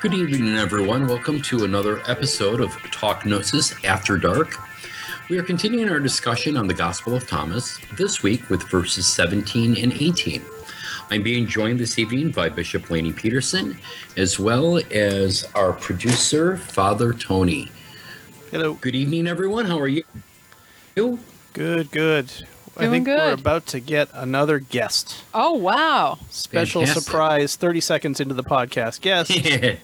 Good evening, everyone. Welcome to another episode of Talk Gnosis After Dark. We are continuing our discussion on the Gospel of Thomas, this week with verses 17 and 18. I'm being joined this evening by Bishop Laney Peterson, as well as our producer, Father Tony. Hello. Good evening, everyone. How are you? You? Good, good. I Doing think we're about to get another guest. Oh wow! Special Fantastic. surprise 30 seconds into the podcast. Guest.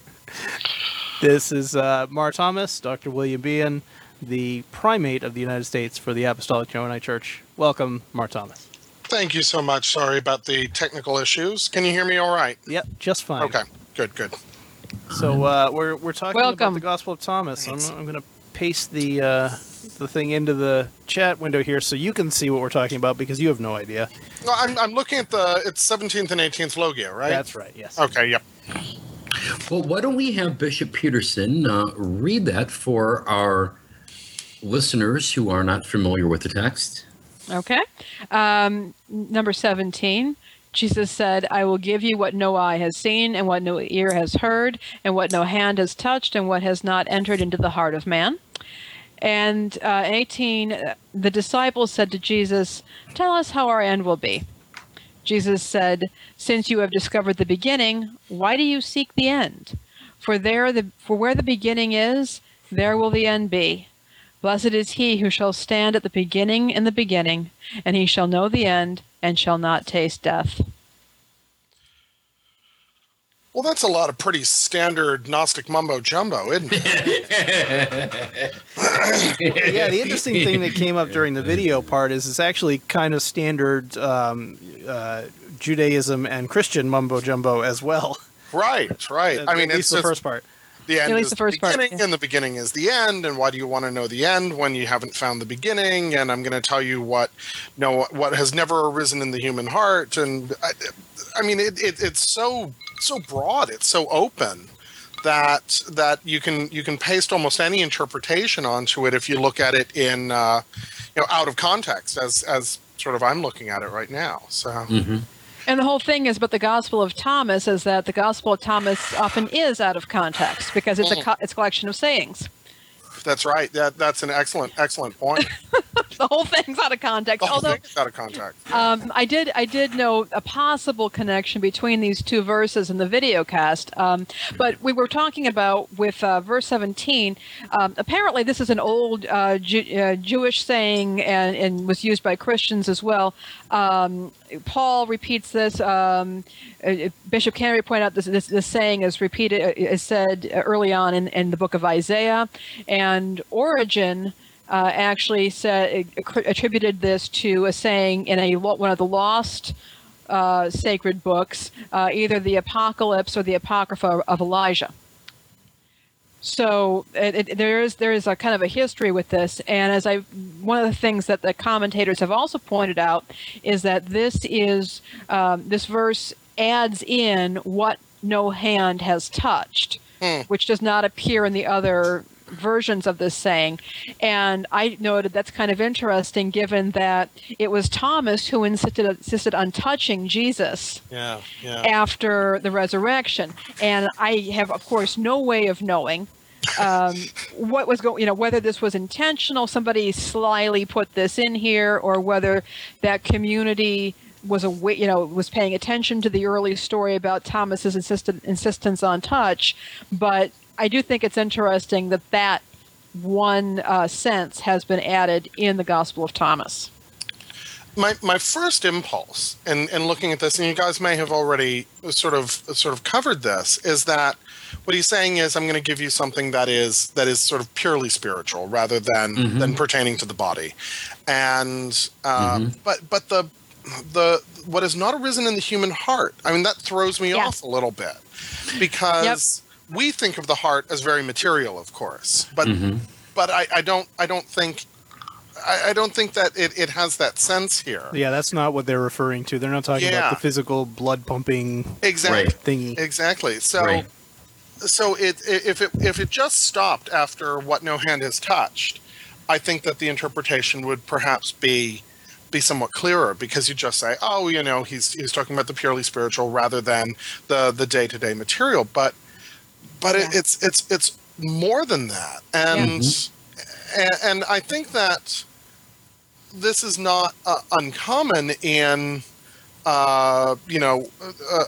this is uh, Mar Thomas, Dr. William Bean, the primate of the United States for the Apostolic Johannite Church. Welcome, Mar Thomas. Thank you so much. Sorry about the technical issues. Can you hear me all right? Yep, just fine. Okay, good, good. So uh, we're, we're talking about Welcome. the Gospel of Thomas. I'm, I'm going to paste the uh, the thing into the chat window here so you can see what we're talking about because you have no idea. No, I'm, I'm looking at the it's 17th and 18th Logia, right? That's right. Yes. Okay, yep. Well, why don't we have Bishop Peterson uh, read that for our listeners who are not familiar with the text? Okay. Um, number seventeen. Jesus said, "I will give you what no eye has seen, and what no ear has heard, and what no hand has touched, and what has not entered into the heart of man." And uh, 18, uh, the disciples said to Jesus, Tell us how our end will be. Jesus said, Since you have discovered the beginning, why do you seek the end? For there the for where the beginning is, there will the end be. Blessed is he who shall stand at the beginning in the beginning, and he shall know the end, and shall not taste death. Well, that's a lot of pretty standard Gnostic mumbo jumbo, isn't it? yeah, the interesting thing that came up during the video part is it's actually kind of standard um, uh, Judaism and Christian mumbo jumbo as well. right, right. I mean, At least it's the just first part. The end At least is the first part, beginning, yeah. and the beginning is the end. And why do you want to know the end when you haven't found the beginning? And I'm going to tell you what, no, what has never arisen in the human heart. And I, I mean, it, it, it's so so broad. It's so open that that you can you can paste almost any interpretation onto it if you look at it in uh, you know out of context as as sort of I'm looking at it right now. So. Mm-hmm. And the whole thing is about the Gospel of Thomas is that the Gospel of Thomas often is out of context because it's a mm. co- it's a collection of sayings. That's right. That that's an excellent excellent point. The whole thing's out of context. The whole Although thing is out of context. Um, I did. I did know a possible connection between these two verses in the video cast. Um, but we were talking about with uh, verse 17. Um, apparently, this is an old uh, Ju- uh, Jewish saying and, and was used by Christians as well. Um, Paul repeats this. Um, uh, Bishop Canary pointed out this, this, this saying is repeated, uh, is said early on in, in the book of Isaiah, and Origen uh, actually said attributed this to a saying in a one of the lost uh, sacred books, uh, either the Apocalypse or the Apocrypha of Elijah. So it, it, there is there is a kind of a history with this, and as I one of the things that the commentators have also pointed out is that this is um, this verse adds in what no hand has touched, Hmm. which does not appear in the other versions of this saying. And I noted that's kind of interesting given that it was Thomas who insisted insisted on touching Jesus Yeah, yeah. after the resurrection. And I have, of course, no way of knowing um, what was going, you know, whether this was intentional, somebody slyly put this in here, or whether that community was a you know was paying attention to the early story about Thomas's insistent insistence on touch. But I do think it's interesting that that one uh, sense has been added in the Gospel of Thomas. my my first impulse in, in looking at this, and you guys may have already sort of sort of covered this, is that what he's saying is I'm going to give you something that is that is sort of purely spiritual rather than than pertaining to the body, and uh, but but the the what has not arisen in the human heart. I mean that throws me Yeah. off a little bit because we think of the heart as very material, of course, but mm-hmm. but I, I don't I don't think I, I don't think that it, it has that sense here. Yeah, that's not what they're referring to. They're not talking Yeah. about the physical blood pumping Exactly. Thingy. Exactly. So, Right. so it i- if it if it just stopped after what no hand has touched, I think that the interpretation would perhaps be be somewhat clearer because you just say, "Oh, you know, he's he's talking about the purely spiritual rather than the the day to day material." But but Yeah. it, it's it's it's more than that, and, and and I think that this is not uh, uncommon in uh, you know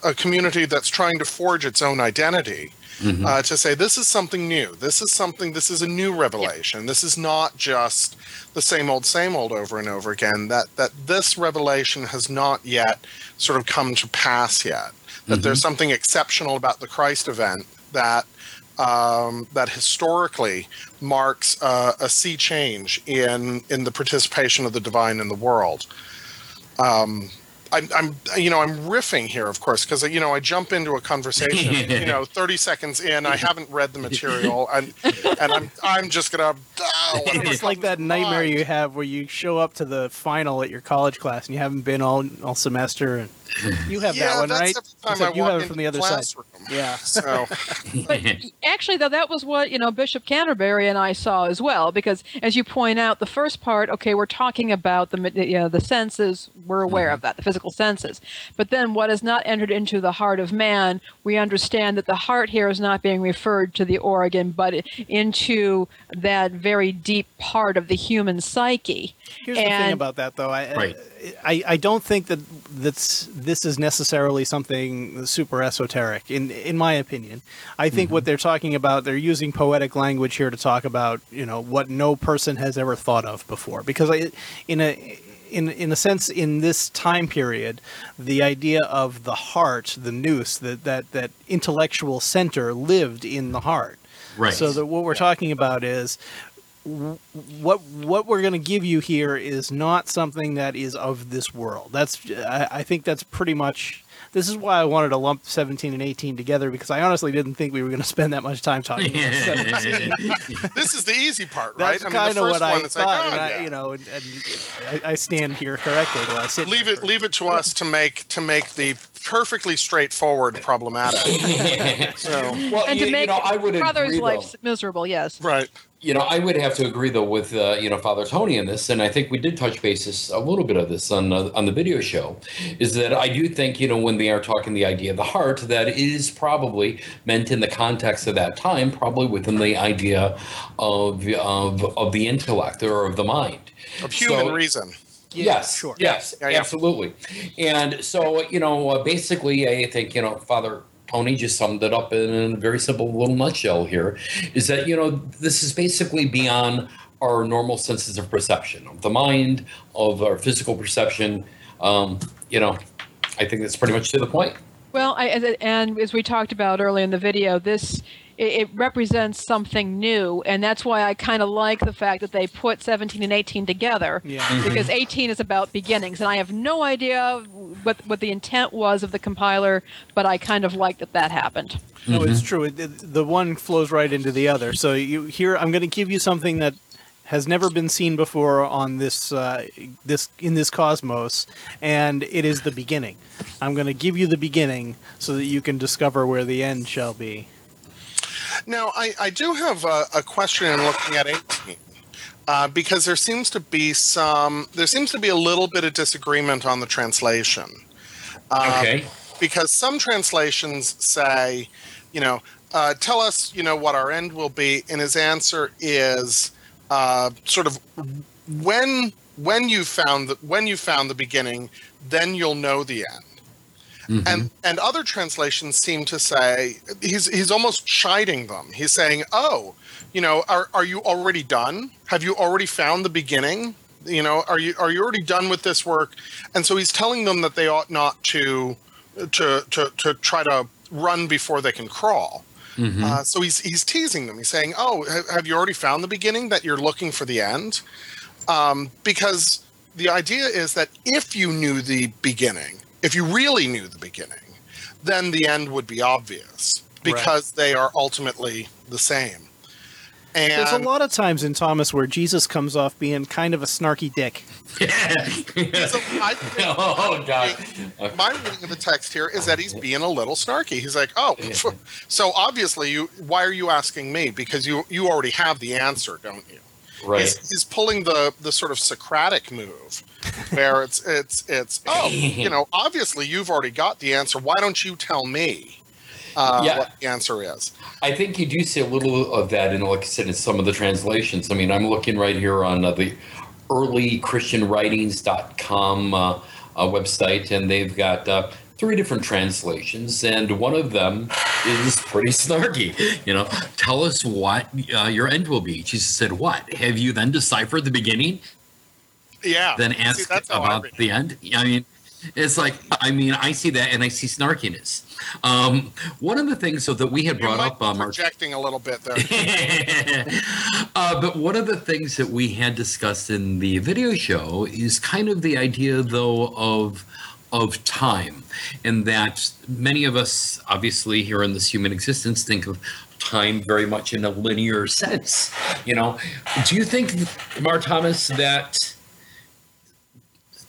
a, a community that's trying to forge its own identity Mhm. uh, to say this is something new. This is something this is a new revelation. This is not just the same old same old over and over again. That that this revelation has not yet sort of come to pass yet. That there's something exceptional about the christ event that um, that historically marks uh, a sea change in in the participation of the divine in the world. Um, I'm, I'm, you know, I'm riffing here, of course, because you know I jump into a conversation, you know, 30 seconds in, I haven't read the material, and and I'm I'm just gonna. Oh, It's like that comes nightmare mind. you have where you show up to the final at your college class and you haven't been all all semester and you have yeah, that one, right? time Except I you have it from the other side. Yeah. So Actually, though, that was what you know Bishop Canterbury and I saw as well. Because as you point out, the first part, okay, we're talking about the ma- you know, the senses. We're aware mm-hmm. of that, the physical senses. But then, what has not entered into the heart of man, we understand that the heart here is not being referred to the organ, but into that very deep part of the human psyche. Here's the thing about that, though. I, Right. I, I don't think that that's this is necessarily something super esoteric. In in my opinion, I think mm-hmm. what they're talking about, they're using poetic language here to talk about, you know, what no person has ever thought of before. Because I, in a in in a sense, in this time period, the idea of the heart, the nous, that that that intellectual center, lived in the heart. Right. So that what we're talking about is what what we're going to give you here is not something that is of this world. That's I, I think that's pretty much. This is why I wanted to lump 17 and 18 together because I honestly didn't think we were going to spend that much time talking about 17. this is the easy part, right? That's I mean, the kind of first what I one, it's like, thought, oh, and I, yeah. you know, and, and I, I stand here corrected. While I sit leave it for- leave it to us to make to make the perfectly straightforward problematic. So well, and you, to make you know, I would brother's agree, life miserable, yes. right. You know, I would have to agree though with uh, you know Father Tony in this, and I think we did touch basis a little bit of this on uh, on the video show. Is that I do think you know when they are talking the idea of the heart, that is probably meant in the context of that time, probably within the idea of of of the intellect or of the mind Of human So- reason. Yeah, yes, sure. yes, Yeah, yeah. absolutely. And so, you know, uh, basically, I think, you know, Father Tony just summed it up in a very simple little nutshell here is that, you know, this is basically beyond our normal senses of perception, of the mind, of our physical perception. Um, you know, I think that's pretty much to the point. Well, I, and as we talked about earlier in the video, this it, it represents something new, and that's why I kind of like the fact that they put 17 and 18 together. Yeah. Because 18 is about beginnings, and I have no idea what what the intent was of the compiler, but I kind of like that that happened. No, it's true. It, it- the one flows right into the other. So you here, I'm going to give you something that has never been seen before on this uh, this in this cosmos, and it is the beginning. I'm going to give you the beginning so that you can discover where the end shall be. Now, I, I do have a, a question in looking at 18. Uh, because there seems to be some, there seems to be a little bit of disagreement on the translation. Uh, Okay. because some translations say, you know, uh, tell us, you know, what our end will be, and his answer is uh, sort of when when you found the when you found the beginning, then you'll know the end. And and other translations seem to say he's he's almost chiding them. He's saying, "Oh, you know, are are you already done? Have you already found the beginning? You know, are you are you already done with this work?" And so he's telling them that they ought not to to to to try to run before they can crawl. Uh, so he's he's teasing them. He's saying, "Oh, have you already found the beginning? That you're looking for the end?" Um, because the idea is that if you knew the beginning, if you really knew the beginning, then the end would be obvious because they are ultimately the same. And There's a lot of times in Thomas where Jesus comes off being kind of a snarky dick. so I think oh, God. my reading of the text here is that he's being a little snarky. He's like, "Oh, so obviously you. Why are you asking me? Because you you already have the answer, don't you?" Right. He's, he's pulling the the sort of Socratic move where it's it's it's oh you know obviously you've already got the answer. Why don't you tell me uh, Yeah. what the answer is? I think you do see a little of that in, like I said, in some of the translations. I mean, I'm looking right here on uh, the earlychristianwritings.com uh, uh, website, and they've got uh, three different translations, and one of them is pretty snarky. You know, tell us what uh, your end will be. Jesus said, "What have you then deciphered the beginning? Yeah. Then See, ask I about the end." I mean, it's like I mean, I see that, and I see snarkiness. Um, one of the things so that we had brought up, Mark. projecting a little bit there. uh, but one of the things that we had discussed in the video show is kind of the idea, though, of of time, and that many of us, obviously, here in this human existence, think of time very much in a linear sense. You know, do you think, Mar Thomas, that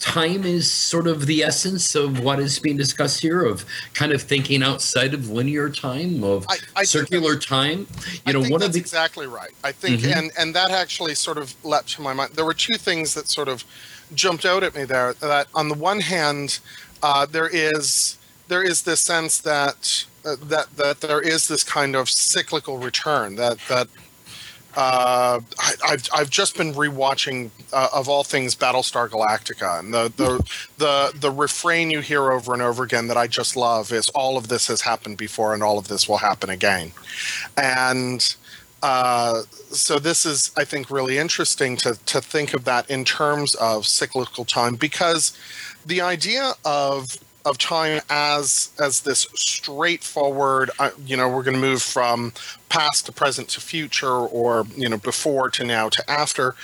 time is sort of the essence of what is being discussed here of kind of thinking outside of linear time of I- I circular time you know one that's of the exactly right. I think, Mhm. and and that actually sort of leapt to my mind. There were two things that sort of jumped out at me there. That on the one hand, uh, there is there is this sense that uh, that that there is this kind of cyclical return. That that uh, I, I've I've just been rewatching uh, of all things Battlestar Galactica, and the the the the refrain you hear over and over again that I just love is all of this has happened before, and all of this will happen again, and uh, so this is I think really interesting to to think of that in terms of cyclical time because the idea of of time as as this straightforward uh, you know we're going to move from past to present to future or you know before to now to after.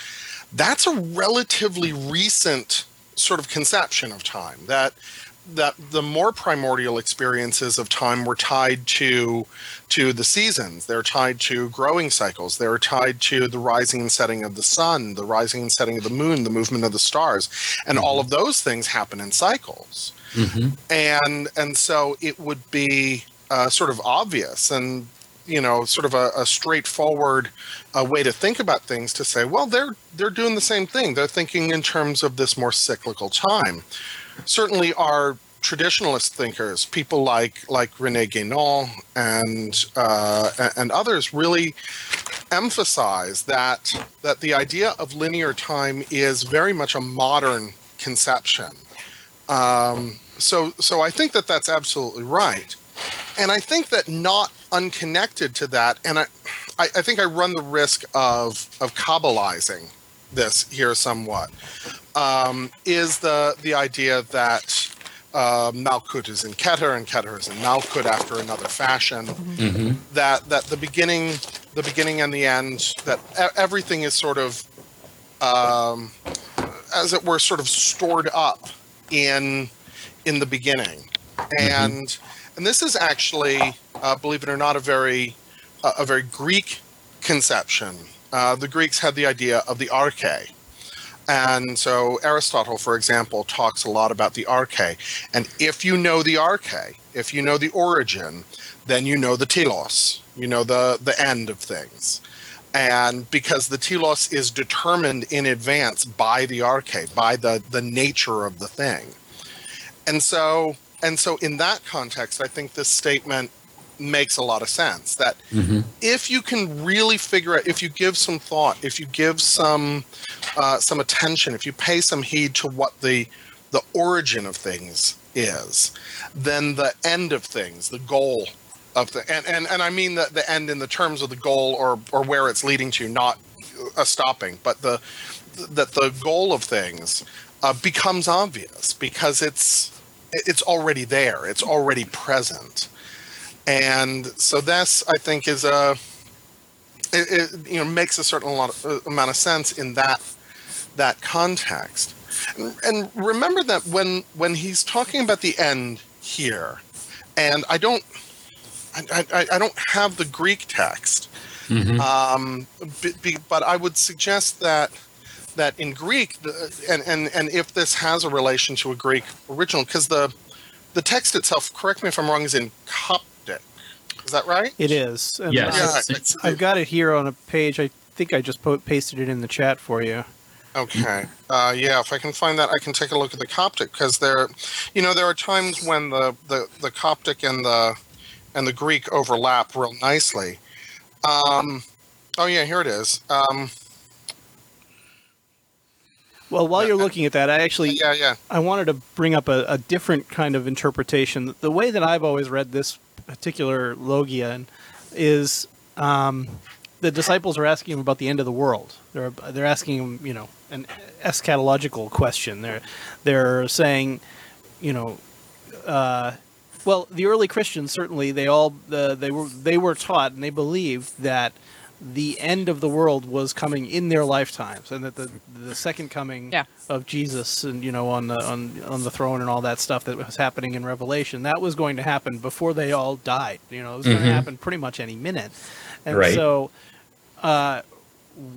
That's a relatively recent sort of conception of time that that the more primordial experiences of time were tied to to the seasons. They're tied to growing cycles. They're tied to the rising and setting of the sun the rising and setting of the moon the movement of the stars. And all of those things happen in cycles Mhm. and and so it would be uh, sort of obvious and you know sort of a, a straightforward uh, way to think about things to say well they're they're doing the same thing. They're thinking in terms of this more cyclical time. Certainly our traditionalist thinkers people like like rene guénon and uh, and others really emphasize that that the idea of linear time is very much a modern conception um, so, so I think that that's absolutely right, and I think that not unconnected to that, and I, I, I think I run the risk of of kabbalizing this here somewhat, um, is the the idea that uh, Malkut is in Keter and Keter is in Malkut after another fashion. Mhm. That that the beginning, the beginning and the end, that everything is sort of, um, as it were, sort of stored up in in the beginning, and and this is actually, uh, believe it or not, a very uh, a very Greek conception. Uh, the Greeks had the idea of the arche. And so Aristotle, for example, talks a lot about the arche. And if you know the arche, if you know the origin, then you know the telos, you know the, the end of things. And because the telos is determined in advance by the arche, by the, the nature of the thing. And so and so in that context, I think this statement makes a lot of sense that Mhm. if you can really figure out if you give some thought if you give some uh, some attention if you pay some heed to what the the origin of things is then the end of things the goal of the and and, and i mean the, the end in the terms of the goal or or where it's leading to not a stopping but the that the goal of things uh, becomes obvious because it's it's already there. It's already present. And so this i think is a it, it you know makes a certain of, uh, amount of sense in that that context. And remember that when when he's talking about the end here and i don't i, I, I don't have the greek text Mhm. um, b- b- but I would suggest that that in Greek, the- and and and if this has a relation to a Greek original, because the the text itself, correct me if I'm wrong, is in Coptic. Is that right? It is. And Yes. Yeah, I, it's- I've got it here on a page. I think I just po- pasted it in the chat for you. Okay. Uh, yeah, if I can find that, I can take a look at the Coptic because there, you know, there are times when the, the, the Coptic and the and the Greek overlap real nicely. Um, oh yeah, here it is. Um, Well, while you're looking at that, I actually yeah, yeah. I wanted to bring up a, a different kind of interpretation. The way that I've always read this particular logia is um, the disciples are asking him about the end of the world. They're they're asking him, you know, an eschatological question. They're they're saying, you know, uh, well, the early Christians certainly they all uh, they were they were taught and they believed that the end of the world was coming in their lifetimes, and that the the second coming Yeah. of Jesus and you know on the on on the throne and all that stuff that was happening in Revelation that was going to happen before they all died. You know, it was going Mhm. to happen pretty much any minute, and Right. so uh,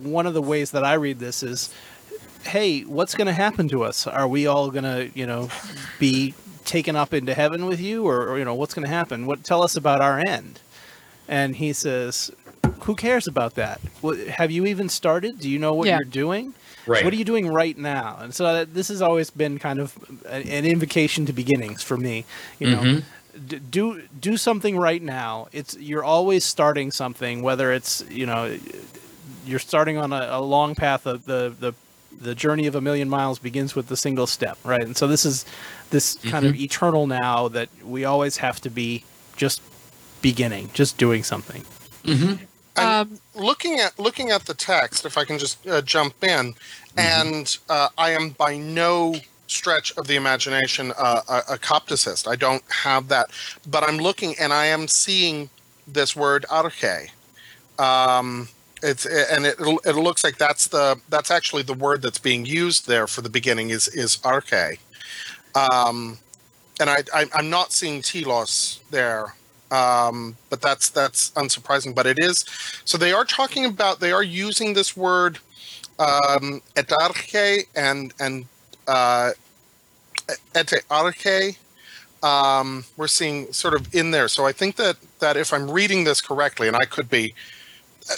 one of the ways that I read this is, hey, what's going to happen to us? Are we all going to you know be taken up into heaven with you, or, or you know what's going to happen? What tell us about our end? And he says, "Who cares about that? What, have you even started? Do you know what Yeah. you're doing? Right. What are you doing right now?" And so that, this has always been kind of a- an invocation to beginnings for me. You know, Mhm. D- do do something right now. It's you're always starting something, whether it's you know you're starting on a, a long path of the the the journey of a million miles begins with the single step, right? And so this is this kind of eternal now that we always have to be just beginning, just doing something. And Um, looking at looking at the text, if I can just uh, jump in, and uh, I am by no stretch of the imagination uh, a, a Copticist. I don't have that, but I'm looking and I am seeing this word arche. Um, it's and it it looks like that's the that's actually the word that's being used there for the beginning is is arche. Um, and I, I I'm not seeing telos there um, but that's that's unsurprising. But it is so they are talking about they are using this word um, etarche and and uh, etearche. Um, we're seeing sort of in there. So I think that that if I'm reading this correctly, and I could be,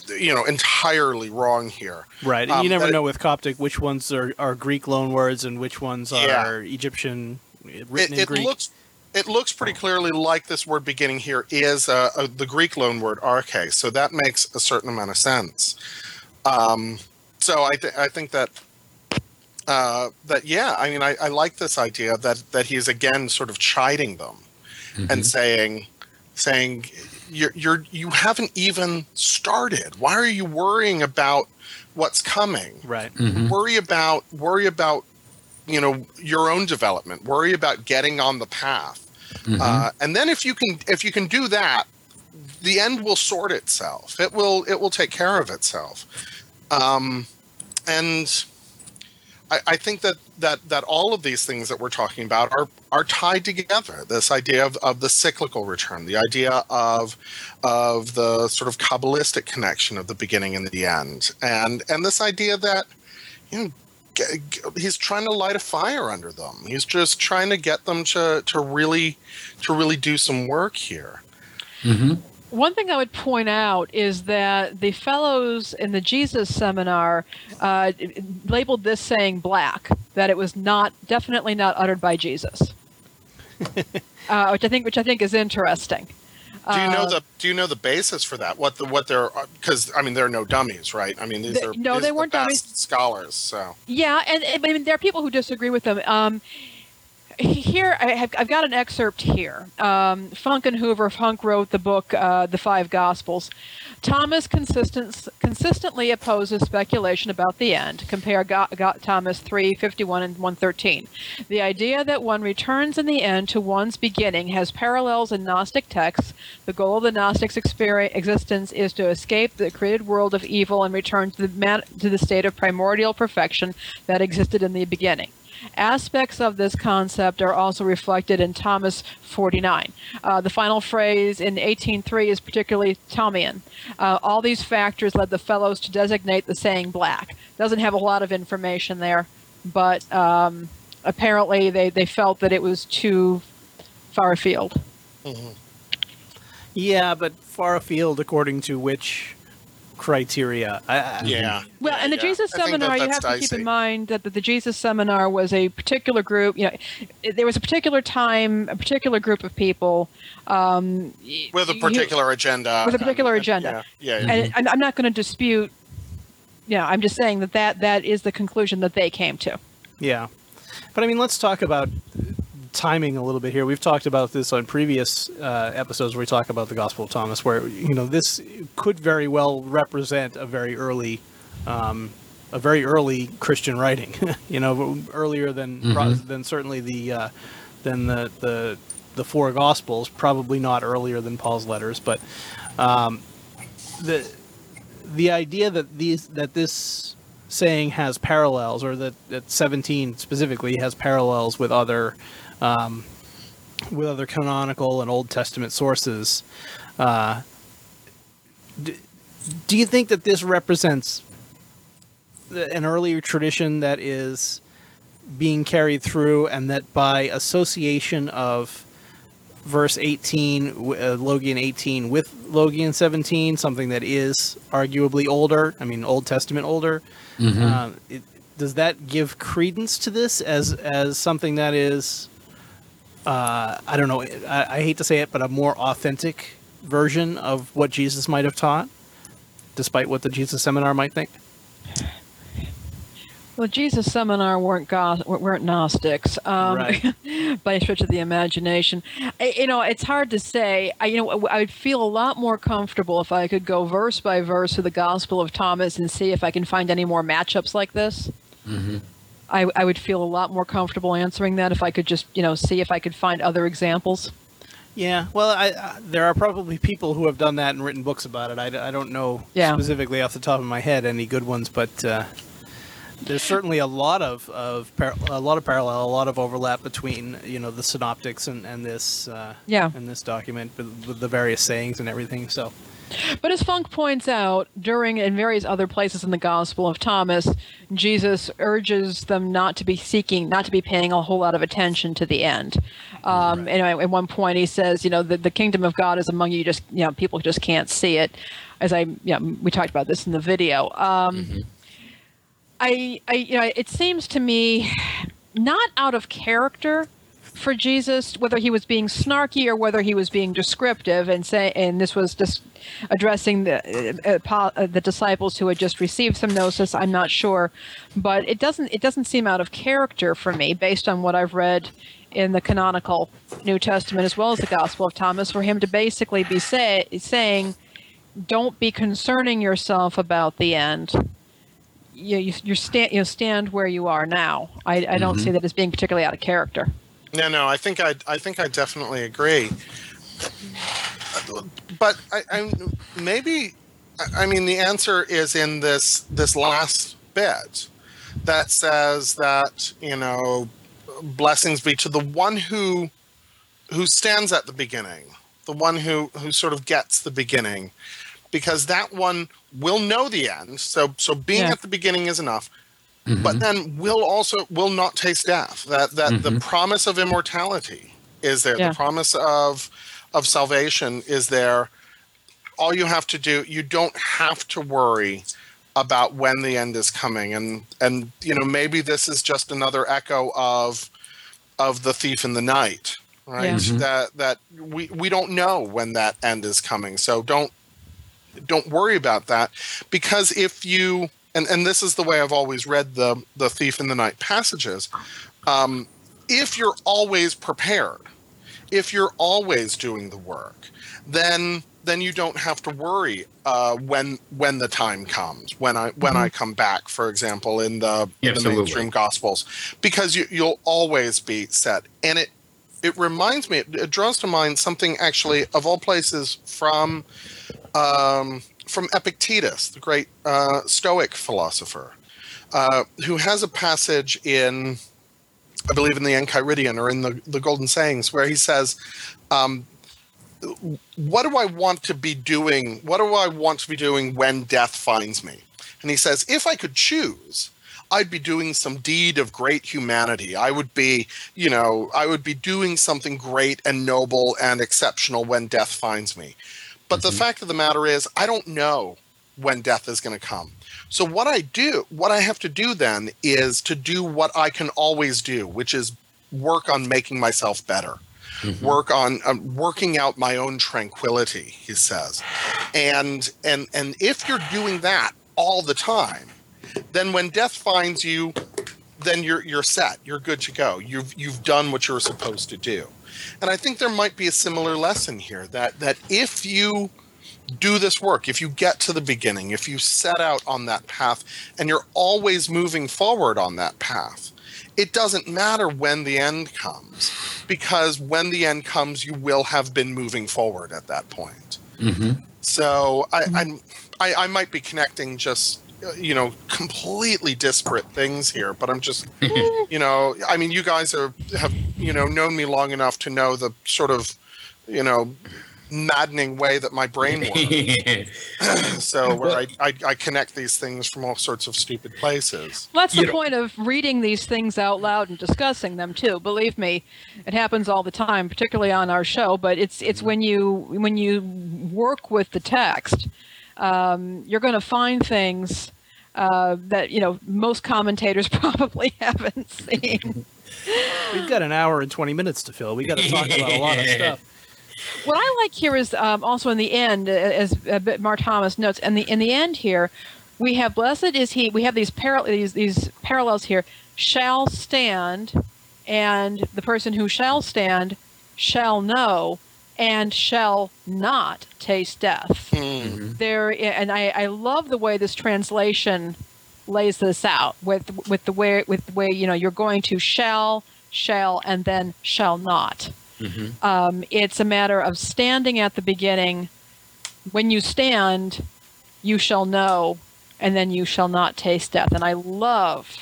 you know, entirely wrong here. Right. Um, you never that- know with Coptic which ones are, are Greek loanwords and which ones Yeah. are Egyptian written it, in it Greek. looks it looks pretty clearly like this word beginning here is uh, uh, the Greek loan word arche, so that makes a certain amount of sense. Um, so I, th- I think that uh, that yeah, I mean, I, I like this idea that that he's again sort of chiding them and saying saying you're you're you haven't even started. Why are you worrying about what's coming? right. Mhm. worry about worry about you know your own development worry about getting on the path Mhm. uh, and then if you can if you can do that the end will sort itself it will it will take care of itself um, and I, I think that that that all of these things that we're talking about are are tied together. This idea of, of the cyclical return, the idea of of the sort of kabbalistic connection of the beginning and the end, and and this idea that you know he's trying to light a fire under them. He's just trying to get them to to really to really do some work here. Mhm. One thing I would point out is that the fellows in the Jesus seminar uh, labeled this saying black, that it was not definitely not uttered by Jesus, uh, which I think which I think is interesting. Do you know Uh, the Do you know the basis for that? What the what they're because I mean there are no dummies, right? I mean these They- are no, these they are weren't best dummies. scholars. So Yeah, and, and I mean there are people who disagree with them. Um, here I have, I've got an excerpt here. Um, Funk and Hoover. Funk wrote the book uh, The Five Gospels. Thomas consistent, consistently opposes speculation about the end. Compare Go, Go, Thomas three fifty one and one thirteen. The idea that one returns in the end to one's beginning has parallels in Gnostic texts. The goal of the Gnostics' existence is to escape the created world of evil and return to the man, to the state of primordial perfection that existed in the beginning. Aspects of this concept are also reflected in Thomas 49. Uh, the final phrase in 18.3 is particularly Thomian. Uh, all these factors led the fellows to designate the saying black. Doesn't have a lot of information there, but um, apparently they, they felt that it was too far afield. Yeah, but far afield according to which criteria. I, I, Yeah. Well, Yeah, and the yeah. Jesus I think that seminar, you that's have to keep in mind that the, the Jesus seminar was a particular group. You know, there was a particular time, a particular group of people. Um, with a you- particular agenda. With a particular and- agenda. Yeah, yeah. yeah. and, and I'm not going to dispute. Yeah, I'm just saying that, that that is the conclusion that they came to. Yeah. But I mean, let's talk about timing a little bit here. We've talked about this on previous uh, episodes where we talk about the Gospel of Thomas, where, you know, this could very well represent a very early. Um, a very early Christian writing, you know, earlier than pro- than certainly the uh, than the, the the four Gospels, probably not earlier than Paul's letters, but um, the the idea that these that this saying has parallels, or that, that 17 specifically has parallels with other um, with other canonical and Old Testament sources. Uh, d- do you think that this represents an earlier tradition that is being carried through, and that by association of verse 18, w- uh, Logion 18 with Logion 17, something that is arguably older, I mean, Old Testament older, um, it, does that give credence to this as as something that is, uh, I don't know, I, I hate to say it, but a more authentic version of what Jesus might have taught, despite what the Jesus seminar might think? Well, Jesus seminar weren't go- weren't Gnostics um, Right. by a stretch of the imagination. I, you know, it's hard to say. I, you know, I would feel a lot more comfortable if I could go verse by verse through the Gospel of Thomas and see if I can find any more matchups like this. I, I would feel a lot more comfortable answering that if I could just, you know, see if I could find other examples. Yeah, well, I, I, there are probably people who have done that and written books about it. I, I don't know Yeah. specifically off the top of my head any good ones, but uh, there's certainly a lot of, of par- a lot of parallel, a lot of overlap between you know the synoptics and, and this uh, Yeah. and this document with, with the various sayings and everything. So But as Funk points out, during and various other places in the Gospel of Thomas, Jesus urges them not to be seeking, not to be paying a whole lot of attention to the end. Um, And at one point, he says, "You know, the, the kingdom of God is among you. Just you know, people just can't see it." As I, you know, we talked about this in the video. Um, I, I, you know, it seems to me not out of character for Jesus, whether he was being snarky or whether he was being descriptive, and say, and this was just addressing the uh, uh, uh, the disciples who had just received some gnosis. I'm not sure, but it doesn't it doesn't seem out of character for me based on what I've read in the canonical New Testament as well as the Gospel of Thomas, for him to basically be say, saying, "Don't be concerning yourself about the end." You, you, you stand you know, stand where you are now. I, I don't see mm-hmm. that as being particularly out of character. No, no, I think I, I think I definitely agree. But I, I maybe, I- I mean, the answer is in this this last bit that says that you know, blessings be to the one who who stands at the beginning, the one who who sort of gets the beginning, because that one will know the end. So so being Yeah. at the beginning is enough mm-hmm. but then will also will not taste death. That that the mm-hmm. promise of immortality is there. Yeah. the promise of of salvation is there. All you have to do you don't have to worry about when the end is coming. And and you know maybe this is just another echo of of the thief in the night right? Yeah. Mm-hmm. that that we we don't know when that end is coming. So don't don't worry about that because if you and and this is the way I've always read the the thief in the night passages um, if you're always prepared if you're always doing the work then then you don't have to worry uh, when when the time comes when I when I come back for example in the, in the mainstream gospels because you, you'll always be set. And it it reminds me it draws to mind something actually of all places from um, from Epictetus, the great uh, Stoic philosopher, uh, who has a passage in, I believe, in the Enchiridion or in the, the Golden Sayings, where he says, um, "What do I want to be doing? What do I want to be doing when death finds me?" And he says, "If I could choose." I'd be doing some deed of great humanity. I would be, you know, I would be doing something great and noble and exceptional when death finds me. But the fact of the matter is, I don't know when death is going to come. So what I do, what I have to do then is to do what I can always do, which is work on making myself better. Mm-hmm. Work on um, working out my own tranquility, he says, and and and if you're doing that all the time, then when death finds you, then you're you're set. You're good to go. You've you've done what you're supposed to do. And I think there might be a similar lesson here that that if you do this work, if you get to the beginning, if you set out on that path and you're always moving forward on that path, it doesn't matter when the end comes because when the end comes, you will have been moving forward at that point. Mm-hmm. So I, I'm, I, I might be connecting just you know completely disparate things here but i'm just you know i mean you guys are have you know known me long enough to know the sort of you know maddening way that my brain works. so where I, I, I, connect these things from all sorts of stupid places. Well, that's the you point of reading these things out loud and discussing them too. Believe me, it happens all the time, particularly on our show. But it's it's when you when you work with the text, um, you're going to find things uh, that you know most commentators probably haven't seen. We've got an hour and twenty minutes to fill. We got to talk about a lot of stuff. What I like here is um, also in the end, as uh, Mar Thomas notes, and the in the end here, we have blessed is he. We have these parallel these these parallels here. Shall stand, and the person who shall stand shall know and shall not taste death. Mm-hmm. There, and I, I love the way this translation lays this out with with the way with the way you know you're going to shall shall and then shall not. Mm-hmm. Um, it's a matter of standing at the beginning. When you stand, you shall know, and then you shall not taste death. And I love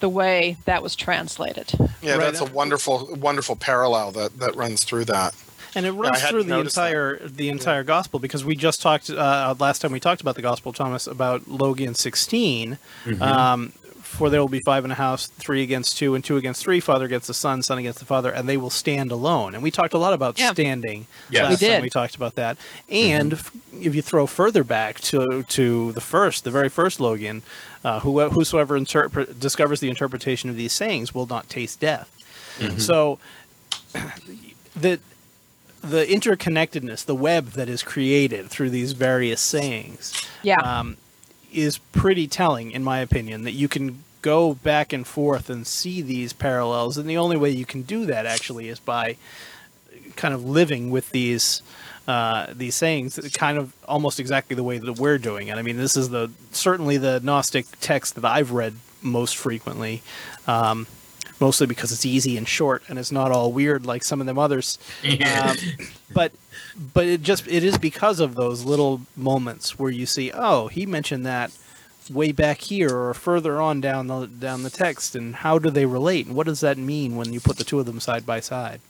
the way that was translated. Yeah, right. that's a wonderful, wonderful parallel that that runs through that. And it runs yeah, through the entire that. the entire yeah. gospel because we just talked uh, last time we talked about the gospel, Thomas, about Logion 16, mm-hmm. um, for there will be five in a house, three against two, and two against three, father against the son, son against the father, and they will stand alone. And we talked a lot about yeah. standing. Yes. we did. we talked about that. And mm-hmm. if you throw further back to to the first, the very first Logion, uh, who, whosoever interpret, discovers the interpretation of these sayings will not taste death. Mm-hmm. So the the interconnectedness, the web that is created through these various sayings, yeah. Um, is pretty telling, in my opinion, that you can go back and forth and see these parallels. And the only way you can do that actually is by kind of living with these uh, these sayings, kind of almost exactly the way that we're doing it. I mean, this is the certainly the Gnostic text that I've read most frequently. Um, mostly because it's easy and short and it's not all weird like some of them others. um, but but it just it is because of those little moments where you see, oh, he mentioned that way back here or further on down the down the text, and how do they relate, and what does that mean when you put the two of them side by side?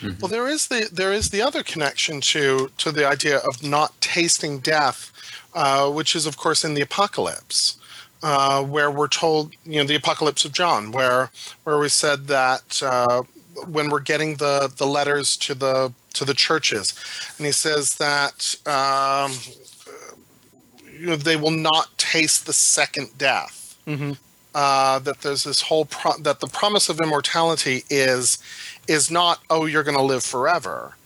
Mm-hmm. Well, there is the there is the other connection to to the idea of not tasting death, uh, which is of course in the apocalypse uh, where we're told, you know, the Apocalypse of John, where where we said that uh, when we're getting the the letters to the to the churches, and he says that um, you know they will not taste the second death. Mm-hmm. Uh, that there's this whole pro- that the promise of immortality is is not oh you're going to live forever,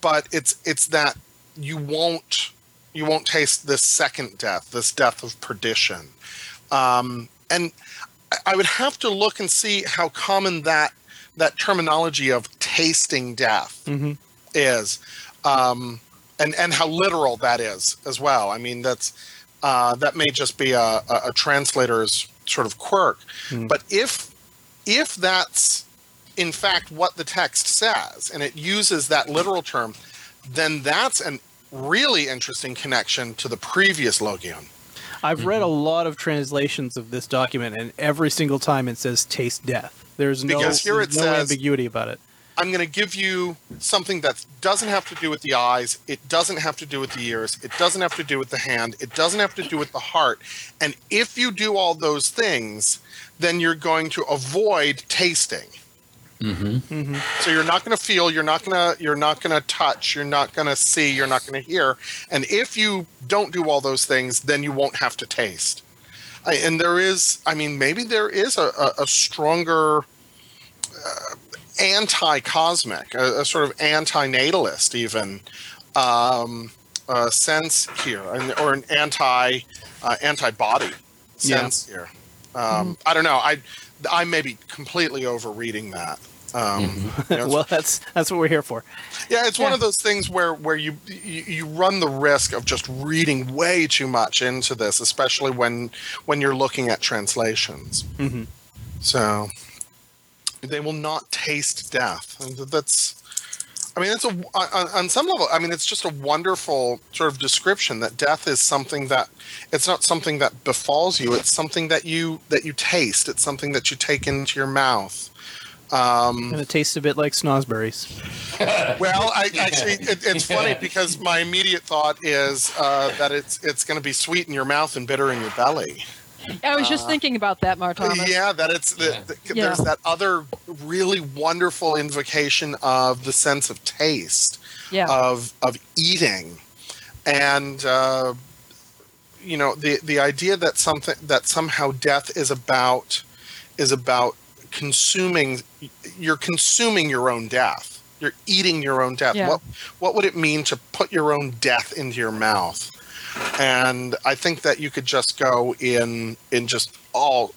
but it's it's that you won't you won't taste this second death, this death of perdition. Um, and I would have to look and see how common that that terminology of tasting death mm-hmm. is, um, and and how literal that is as well. I mean, that's uh, that may just be a, a, a translator's sort of quirk, mm-hmm. but if if that's in fact what the text says, and it uses that literal term, then that's a really interesting connection to the previous logion. I've read a lot of translations of this document, and every single time it says "taste death." There's no, because here it no says, ambiguity about it. I'm going to give you something that doesn't have to do with the eyes. It doesn't have to do with the ears. It doesn't have to do with the hand. It doesn't have to do with the heart. And if you do all those things, then you're going to avoid tasting. Mm-hmm. So you're not going to feel, you're not going to you're not going to touch, you're not going to see, you're not going to hear. And if you don't do all those things, then you won't have to taste. I, and there is, I mean, maybe there is a, a, a stronger uh, anti-cosmic, a, a sort of anti-natalist even um, uh, sense here, or an anti uh, anti-body Yeah. sense here. Um, I don't know. I I may be completely overreading that. Um, you know, well, that's that's what we're here for. yeah, it's one of those things where where you, you you run the risk of just reading way too much into this, especially when when you're looking at translations. Mhm. So they will not taste death, that's. I mean, it's a on, on some level. I mean, it's just a wonderful sort of description that death is something that it's not something that befalls you. It's something that you that you taste. It's something that you take into your mouth. Um, And it tastes a bit like snozzberries. well, I actually, it, it's funny because my immediate thought is uh, that it's it's going to be sweet in your mouth and bitter in your belly. I was just thinking about that, Mar Thomas. Yeah, that it's the, Yeah. the- Yeah. there's that other really wonderful invocation of the sense of taste Yeah. of of eating, and uh, you know the the idea that something that somehow death is about is about consuming. You're consuming your own death. You're eating your own death. Yeah. What what would it mean to put your own death into your mouth? And I think that you could just go in in just all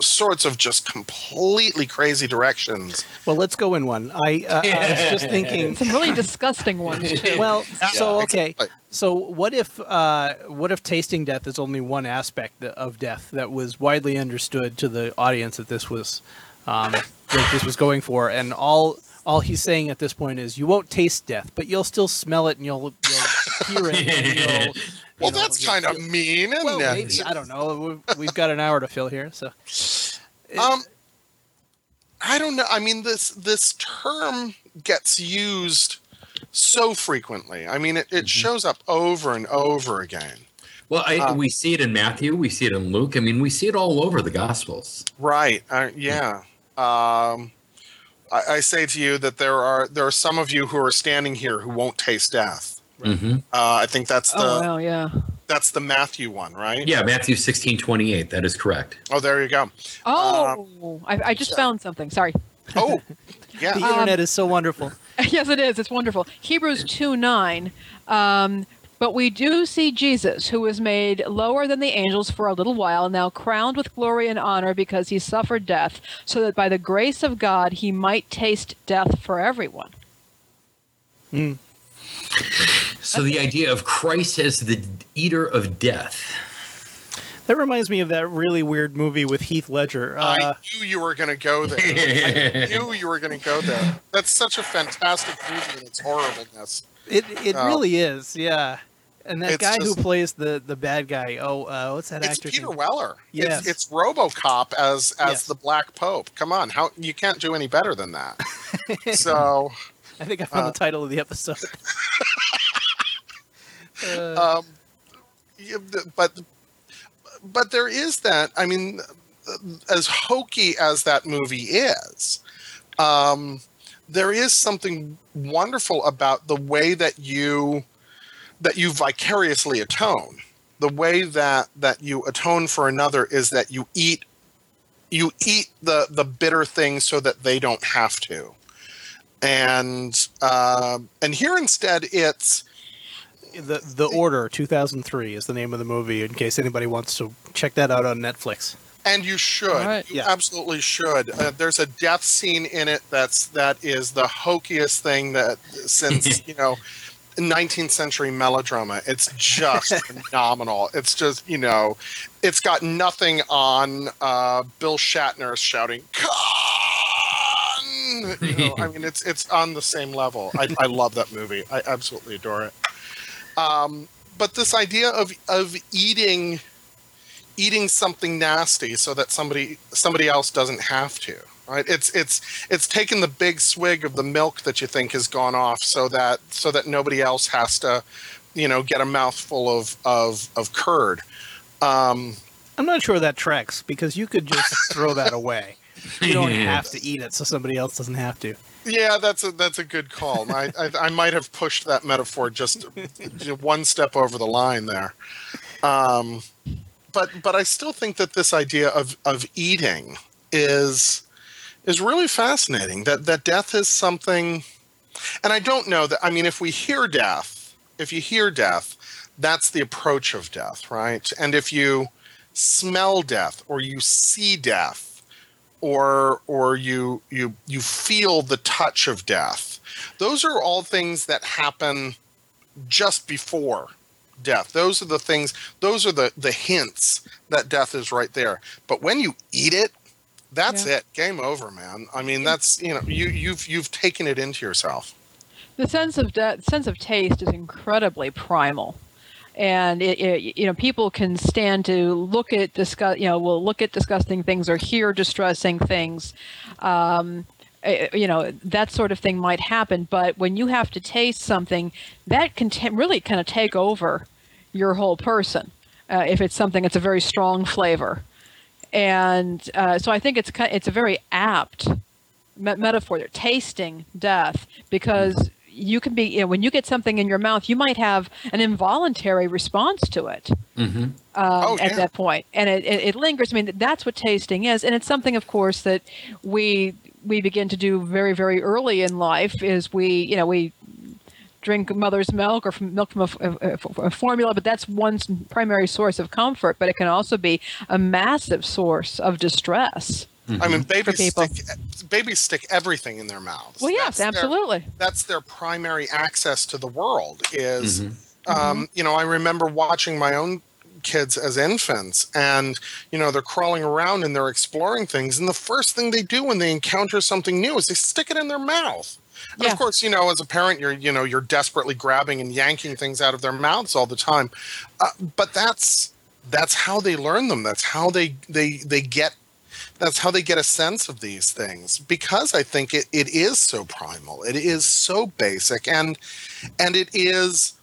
sorts of just completely crazy directions. Well, let's go in one. I, uh, I was just thinking. Some really disgusting ones too. Well, so okay. exactly. So what if uh, what if tasting death is only one aspect of death that was widely understood to the audience that this was um, that this was going for, and all all he's saying at this point is you won't taste death, but you'll still smell it and you'll, you'll hear it. And you'll, you Well, know, that's kind of mean, isn't Well, it? maybe I don't know. We've, we've got an hour to fill here, so Um, I don't know. I mean, this this term gets used so frequently. I mean, it, it shows up over and over again. Well, I, Uh, we see it in Matthew, we see it in Luke. I mean, we see it all over the Gospels. Right. Uh, yeah. Um, I, I say to you that there are there are some of you who are standing here who won't taste death. Hmm Uh, I think that's the oh wow, yeah. that's the Matthew one, right? Yeah, Matthew sixteen twenty eight. That is correct. Oh, there you go. Oh, I, I just found something. Sorry. Oh, yeah. the yeah. internet is so wonderful. yes, it is. It's wonderful. Hebrews 2 9. Um, but we do see Jesus, who was made lower than the angels for a little while, now crowned with glory and honor because he suffered death, so that by the grace of God he might taste death for everyone. So the idea of Christ as the eater of death. That reminds me of that really weird movie with Heath Ledger. Uh, I knew you were going to go there. I knew you were going to go there. That's such a fantastic movie in its horribleness. It it Oh. really is, yeah. And that guy just- who plays the the bad guy, oh, uh, what's that It's actor? Peter name? Weller. Yes. It's, it's RoboCop as as Yes. the Black Pope. Come on, how you can't do any better than that. so, I think I found uh, the title of the episode. Uh, um, but but there is that. I mean, as hokey as that movie is, um, there is something wonderful about the way that you that you vicariously atone. The way that that you atone for another is that you eat you eat the the bitter things so that they don't have to. And uh, and here instead it's the the Order 2003 is the name of the movie. In case anybody wants to check that out on Netflix. And you should. All right. You Yeah. absolutely should. Uh, there's a death scene in it that's that is the hokiest thing that since you know 19th century melodrama. It's just phenomenal. It's just you know, it's got nothing on uh, Bill Shatner shouting "Khan." You know, I mean, it's it's on the same level. I, I love that movie. I absolutely adore it. Um, but this idea of of eating eating something nasty so that somebody somebody else doesn't have to right it's it's it's taken the big swig of the milk that you think has gone off so that so that nobody else has to you know get a mouthful of of of curd um I'm not sure that tracks because you could just throw that away. you don't Yeah. have to eat it, so somebody else doesn't have to. Yeah, that's a that's a good call. I, I I might have pushed that metaphor just one step over the line there. Um, but but I still think that this idea of of eating is is really fascinating. That that death is something, and I don't know that. I mean, if we hear death, if you hear death, that's the approach of death, right? And if you smell death or you see death or or you you you feel the touch of death. Those are all things that happen just before death. Those are the things those are the the hints that death is right there. But when you eat it that's Yeah. it. Game over man. I mean that's you know you you've you've taken it into yourself. The sense of de- sense of taste is incredibly primal and it, it, you know people can stand to look at discuss you know will look at disgusting things or hear distressing things. Um, eh, you know that sort of thing might happen but when you have to taste something that can ta really kind of take over your whole person uh, if it's something that's a very strong flavor. And uh, so i think it's it's a very apt me- metaphor there, tasting death, because you can be, you know, when you get something in your mouth, you might have an involuntary response to it Mm-hmm. um, Oh, at yeah. that point, and it, it, it lingers. I mean, that's what tasting is, and it's something, of course, that we we begin to do very, very early in life. Is we, you know, we drink mother's milk or from milk from a, a- a- a formula, but that's one primary source of comfort. But it can also be a massive source of distress. I mean babies stick babies stick everything in their mouths. Well, yes, That's their- absolutely. that's their primary access to the world is Mm-hmm. um, you know i remember watching my own kids as infants and you know they're crawling around and they're exploring things and the first thing they do when they encounter something new is they stick it in their mouth. And Yeah. of course you know as a parent you're you know you're desperately grabbing and yanking things out of their mouths all the time. Uh, but that's that's how they learn them. That's how they they they get that's how they get a sense of these things because i think it, it is so primal it is so basic and and it is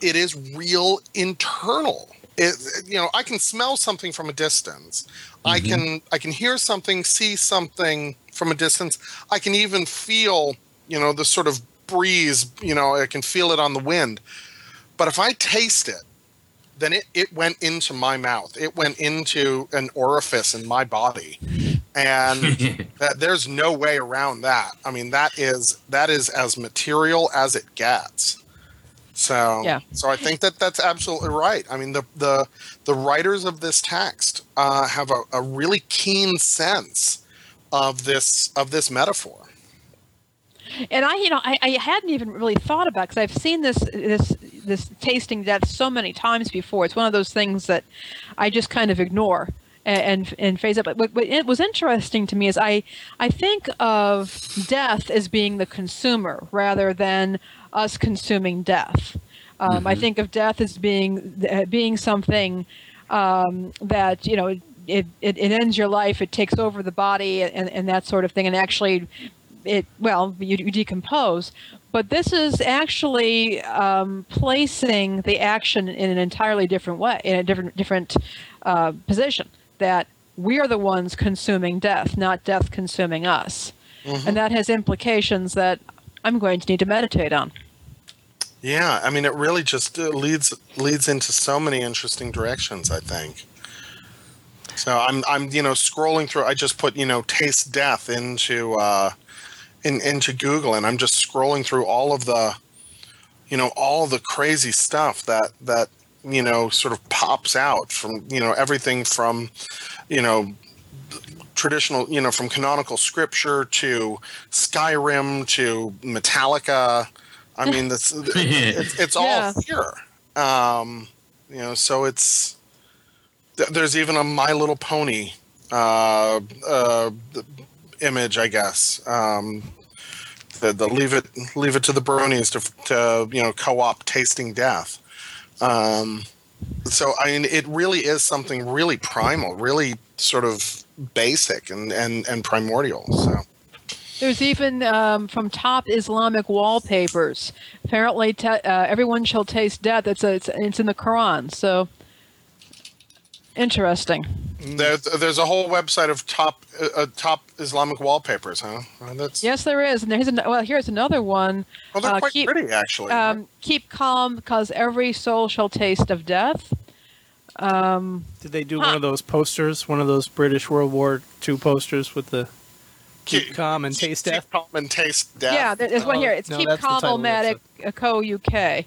it is real internal. It, you know i can smell something from a distance. I mm-hmm. can i can hear something see something from a distance. I can even feel you know the sort of breeze you know i can feel it on the wind. But if i taste it then it, it went into my mouth. It went into an orifice in my body. And that, there's no way around that. I mean, that is that is as material as it gets. So Yeah. so I think that that's absolutely right. I mean, the the the writers of this text uh, have a, a really keen sense of this of this metaphor. And I, you know, I, I hadn't even really thought about because I've seen this this this tasting death so many times before. It's one of those things that I just kind of ignore and and, and phase up. But what, what it was interesting to me is I I think of death as being the consumer rather than us consuming death. Um, I think of death as being uh, being something um, that you know it, it, it ends your life it takes over the body and, and that sort of thing and actually it well you, you decompose but this is actually um, placing the action in an entirely different way in a different different uh, position that we are the ones consuming death not death consuming us and that has implications that i'm going to need to meditate on Yeah, I mean, it really just uh, leads leads into so many interesting directions. I think. So I'm I'm you know scrolling through. I just put you know taste death into uh, in into Google, and I'm just scrolling through all of the, you know, all the crazy stuff that that you know sort of pops out from you know everything from, you know. Traditional, you know, from canonical scripture to Skyrim to Metallica, I mean, this it's, it's all Yeah. here. Um, you know, so it's there's even a My Little Pony uh, uh, image, I guess. Um, the, the leave it leave it to the bronies to to you know co-op tasting death. Um, so I mean, it really is something really primal, really sort of basic and and and primordial. So. There's even um, from top Islamic wallpapers. Apparently, ta uh, everyone shall taste death. It's, a, it's it's in the Quran. So interesting. There, there's a whole website of top uh, uh, top Islamic wallpapers, huh? Uh, that's Yes, there is, and here's an, well. Here's another one. well, they're uh, quite keep- pretty actually. Um, keep calm, because every soul shall taste of death. Um, Did they do Huh. one of those posters, one of those British World War II posters with the keep, Keep- calm and taste Keep death? Keep calm and taste death. Yeah, there- there's one Oh, here. It's no, Keep Calm title of Omatic uh, Co. UK.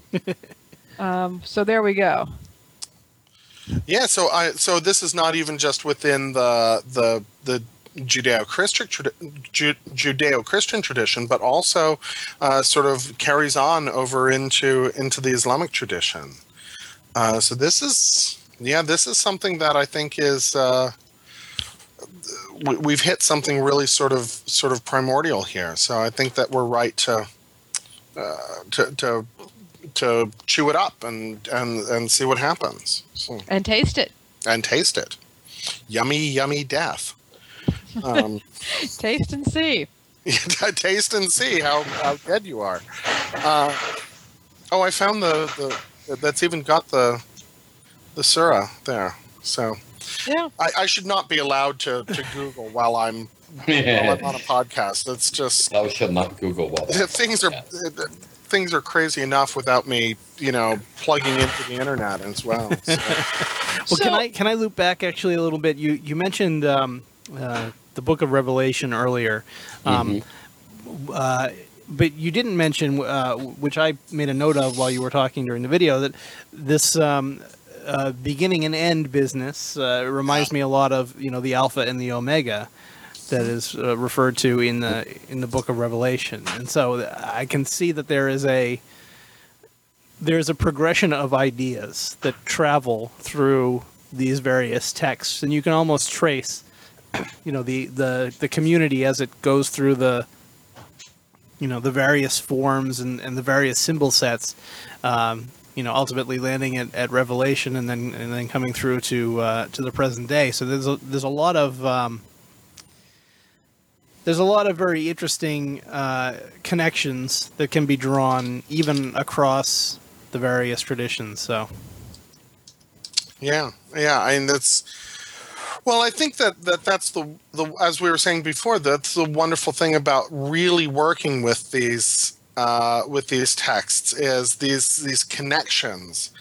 um, so there we go. Yeah, so I so this is not even just within the the the Judeo-Christian Judeo-Christian tradition, but also uh, sort of carries on over into into the Islamic tradition. Uh, so this is yeah, this is something that I think is uh, we, we've hit something really sort of sort of primordial here. So I think that we're right to uh, to to to chew it up and and and see what happens. So And taste it. and taste it. Yummy, yummy death. Um, Taste and see. taste and see how, how dead you are. Uh, oh, I found the, the that's even got the the surah there. So Yeah. I, I should not be allowed to, to Google while I'm while I'm on a podcast. That's just I should not Google while things are things are crazy enough without me, you know, plugging into the internet as well. So, Well, So- can I can I loop back actually a little bit? You you mentioned um, uh, the Book of Revelation earlier, um, uh, but you didn't mention, uh, which I made a note of while you were talking during the video, that this um, uh, beginning and end business uh, reminds me a lot of you know the Alpha and the Omega that is uh, referred to in the in the Book of Revelation, and so I can see that there is a there's a progression of ideas that travel through these various texts, and you can almost trace, you know, the the the community as it goes through the, you know, the various forms and, and the various symbol sets, um, you know, ultimately landing at, at Revelation and then and then coming through to uh, to the present day. So there's a, there's a lot of um, there's a lot of very interesting uh, connections that can be drawn even across the various traditions. So Yeah, yeah. I mean, that's well. I think that, that that's the the as we were saying before. That's the wonderful thing about really working with these uh, with these texts is these these connections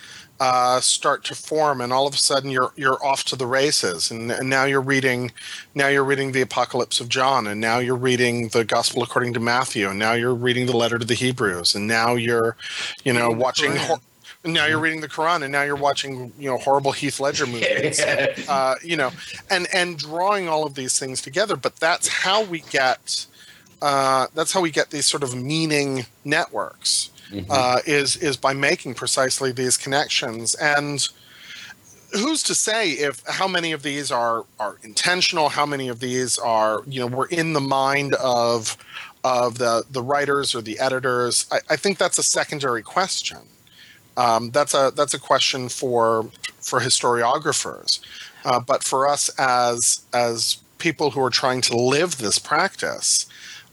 uh, start to form, and all of a sudden you're you're off to the races, and, and now you're reading now you're reading the Apocalypse of John, and now you're reading the Gospel according to Matthew, and now you're reading the letter to the Hebrews, and now you're you know watching. Hor- now you're reading the Quran, and now you're watching, you know, horrible Heath Ledger movies, uh, you know, and and drawing all of these things together. But that's how we get, uh, that's how we get these sort of meaning networks. Uh, is is by making precisely these connections, and who's to say if how many of these are are intentional? How many of these are, you know, were in the mind of of the the writers or the editors? I, I think that's a secondary question um, that's a that's a question for for historiographers. Uh, but for us as as people who are trying to live this practice,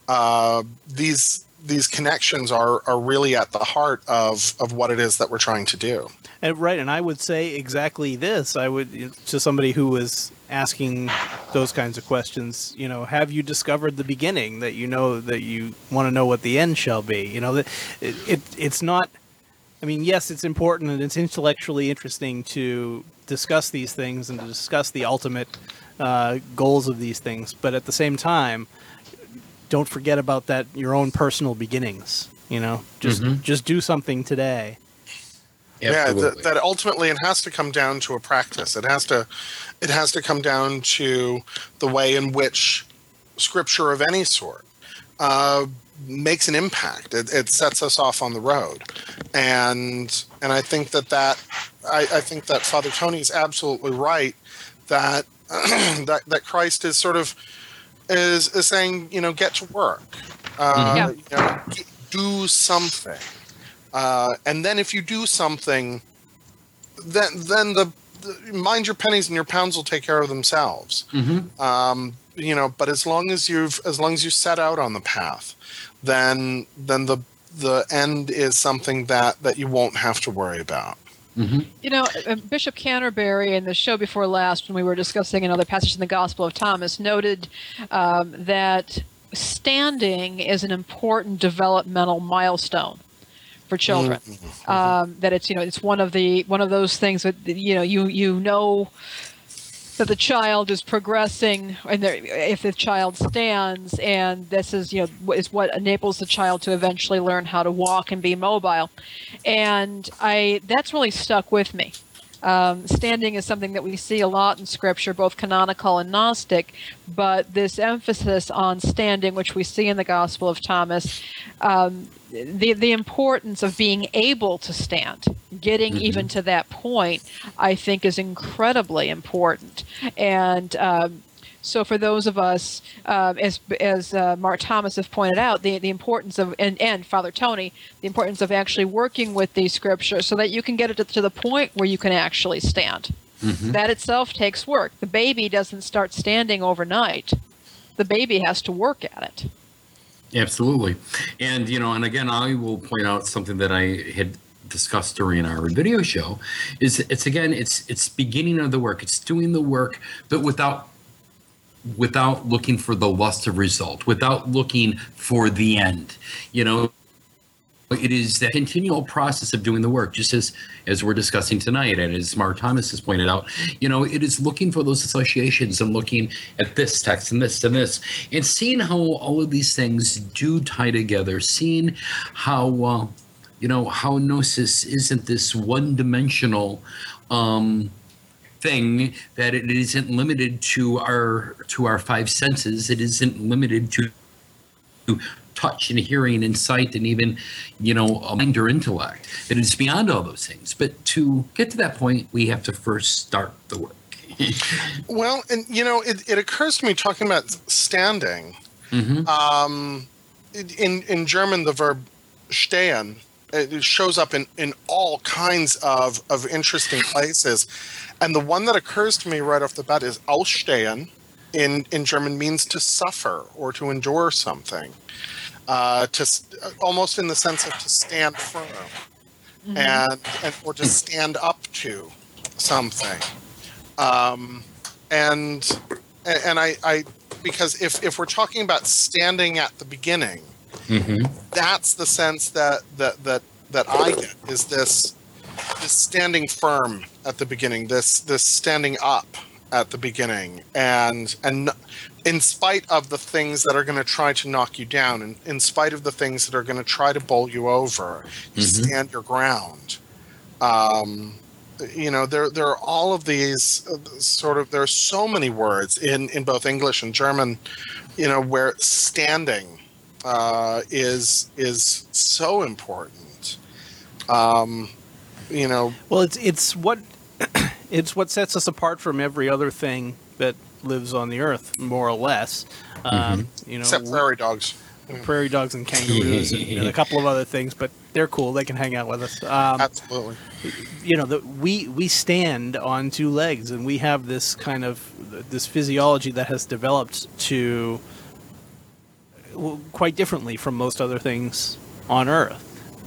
uh, these these connections are are really at the heart of of what it is that we're trying to do. And right, and I would say exactly this. I would to somebody who was asking those kinds of questions. You know, have you discovered the beginning that you know that you want to know what the end shall be? You know that it, it it's not. I mean, yes, it's important and it's intellectually interesting to discuss these things and to discuss the ultimate uh, goals of these things, but at the same time, don't forget about that your own personal beginnings. You know, just Mhm. just do something today. Yeah, that, that ultimately it has to come down to a practice. It has to it has to come down to the way in which scripture of any sort uh, makes an impact. It, it sets us off on the road, and and I think that that I, I think that Father Tony is absolutely right that that that Christ is sort of is is saying you know get to work, uh, Yeah. you know, d- do something, uh, and then if you do something, then then the, the mind your pennies and your pounds will take care of themselves. Mhm. um, you know but as long as you've as long as you set out on the path then then the the end is something that that you won't have to worry about You know, uh, Bishop Canterbury in the show before last, when we were discussing another passage in the Gospel of Thomas, noted um, that standing is an important developmental milestone for children. Um, that it's you know it's one of the one of those things that you know you you know that the child is progressing and if the child stands and this is you know is what enables the child to eventually learn how to walk and be mobile. And i that's really stuck with me. Um, standing is something that we see a lot in scripture both canonical and gnostic but this emphasis on standing which we see in the gospel of thomas um, the the importance of being able to stand, getting even to that point, I think is incredibly important. And um, so, for those of us, um, as as uh, Mar Thomas has pointed out, the the importance of and, and Father Tony, the importance of actually working with these scriptures so that you can get it to, to the point where you can actually stand. That itself takes work. The baby doesn't start standing overnight. The baby has to work at it. Absolutely. And, you know, and again, I will point out something that I had discussed during our video show is it's again it's it's beginning of the work it's doing the work but without without looking for the lust of result without looking for the end you know it is that continual process of doing the work just as as we're discussing tonight and as Mar Thomas has pointed out you know it is looking for those associations and looking at this text and this and this and seeing how all of these things do tie together seeing how uh, you know how gnosis isn't this one dimensional um thing that it isn't limited to our to our five senses it isn't limited to touch and hearing and sight and even you know a mind or intellect it is beyond all those things but to get to that point we have to first start the work Well, and you know, it, it occurs to me talking about standing. Mhm. Um, in in German, the verb stehen it shows up in, in all kinds of, of interesting places, and the one that occurs to me right off the bat is ausstehen. In in German means to suffer or to endure something, uh, to almost in the sense of to stand firm, and and or to stand up to something um, and and I, I because if if we're talking about standing at the beginning, mm-hmm. that's the sense that that that that I get is this this standing firm at the beginning, this this standing up at the beginning, and and in spite of the things that are going to try to knock you down, and in spite of the things that are going to try to bowl you over, you Mhm. stand your ground. Um, you know there there are all of these uh, sort of there are so many words in in both english and german you know where standing uh, is is so important um you know Well, it's it's what it's what sets us apart from every other thing that lives on the earth, more or less. Um, you know, except prairie dogs prairie dogs and kangaroos and, and a couple of other things, but they're cool. They can hang out with us. Um, absolutely you know, the, we we stand on two legs, and we have this kind of this physiology that has developed to well, quite differently from most other things on Earth.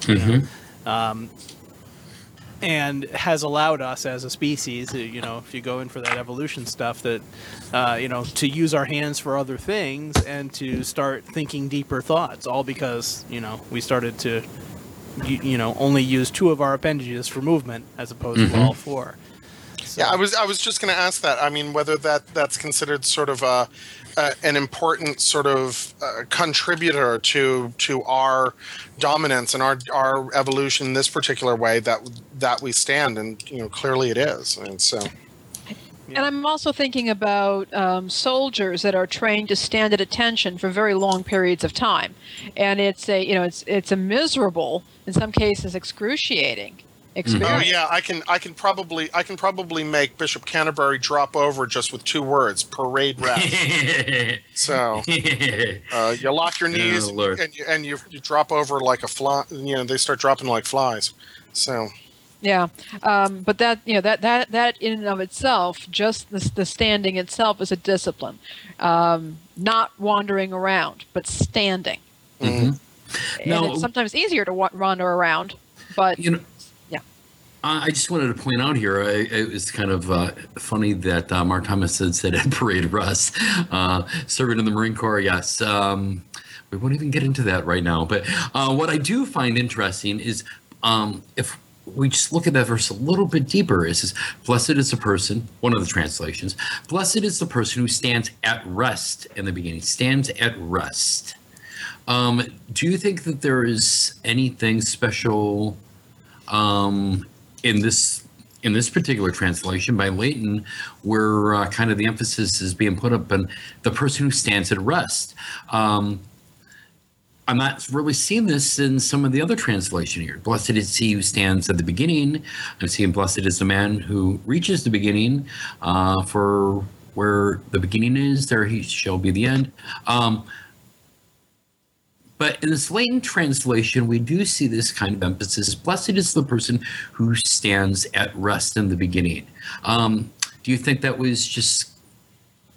you know. Um, and has allowed us as a species, uh, you know, if you go in for that evolution stuff, that, uh, you know, to use our hands for other things and to start thinking deeper thoughts, all because, you know, we started to, you, you know, only use two of our appendages for movement as opposed to Mhm. all four. So- yeah i was i was just going to ask that. I mean whether that that's considered sort of a, a an important sort of uh, contributor to to our dominance and our our evolution in this particular way that that we stand and you know clearly it is and so. And I'm also thinking about um, soldiers that are trained to stand at attention for very long periods of time, and it's a you know it's it's a miserable, in some cases excruciating Oh yeah, I can I can probably I can probably make Bishop Canterbury drop over just with two words: parade rest. so uh, you lock your knees Oh, and you, and you you drop over like a fly. You know they start dropping like flies. So Yeah, um, but that you know that that that in and of itself, just the, the standing itself is a discipline. Um, not wandering around, but standing. Mhm. And Now- it's sometimes easier to wa- wander around, but you know Yeah. I just wanted to point out here, I, it was kind of uh, funny that uh, Mar Thomas had said at Parade Rest, uh, serving in the Marine Corps. Yes, um, we won't even get into that right now. But uh, what I do find interesting is um, if we just look at that verse a little bit deeper, it says, Blessed is the person, one of the translations, blessed is the person who stands at rest in the beginning, stands at rest. Um, do you think that there is anything special um, in this in this particular translation by Layton, where uh, kind of the emphasis is being put up on the person who stands at rest. Um, I'm not really seeing this in some of the other translation here. Blessed is he who stands at the beginning. I'm seeing blessed is the man who reaches the beginning. Uh, for where the beginning is, there he shall be the end. Um, but in this Layton translation, we do see this kind of emphasis. Blessed is the person who stands at rest in the beginning. Um, do you think that was just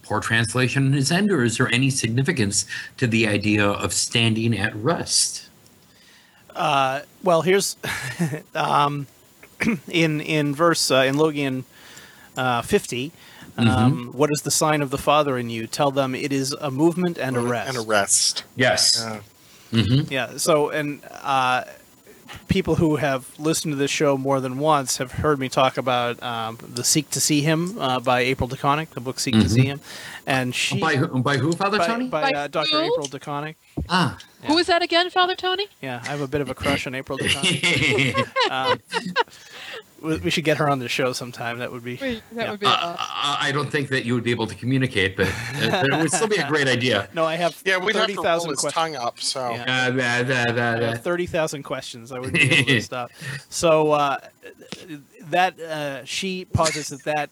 poor translation on his end, or is there any significance to the idea of standing at rest? Uh, well, here's um, in in verse uh, in Logion uh, 50. Um, Mm-hmm. what is the sign of the Father in you? Tell them it is a movement and a rest. And a rest. Yes. Yeah. Yeah. So, and uh, people who have listened to this show more than once have heard me talk about um, the "Seek to See Him" uh, by April DeConick, the book "Seek to See Him," and she by, who, by who, Father by, Tony? by, By uh, Dr. April DeConick. ah. Who is that again, Father Tony? Yeah, I have a bit of a crush on April DeConick. um, we we should get her on the show sometime. That would be. That Yeah. would be. Uh, Uh, I I don't think that you would be able to communicate, but, uh, it would still be a great idea. No, I have Yeah, we'd have thirty to roll his questions. tongue up. So Yeah. Uh, da, da, da, I thirty thousand questions. I would be able to stop. So uh, that uh, she posits that that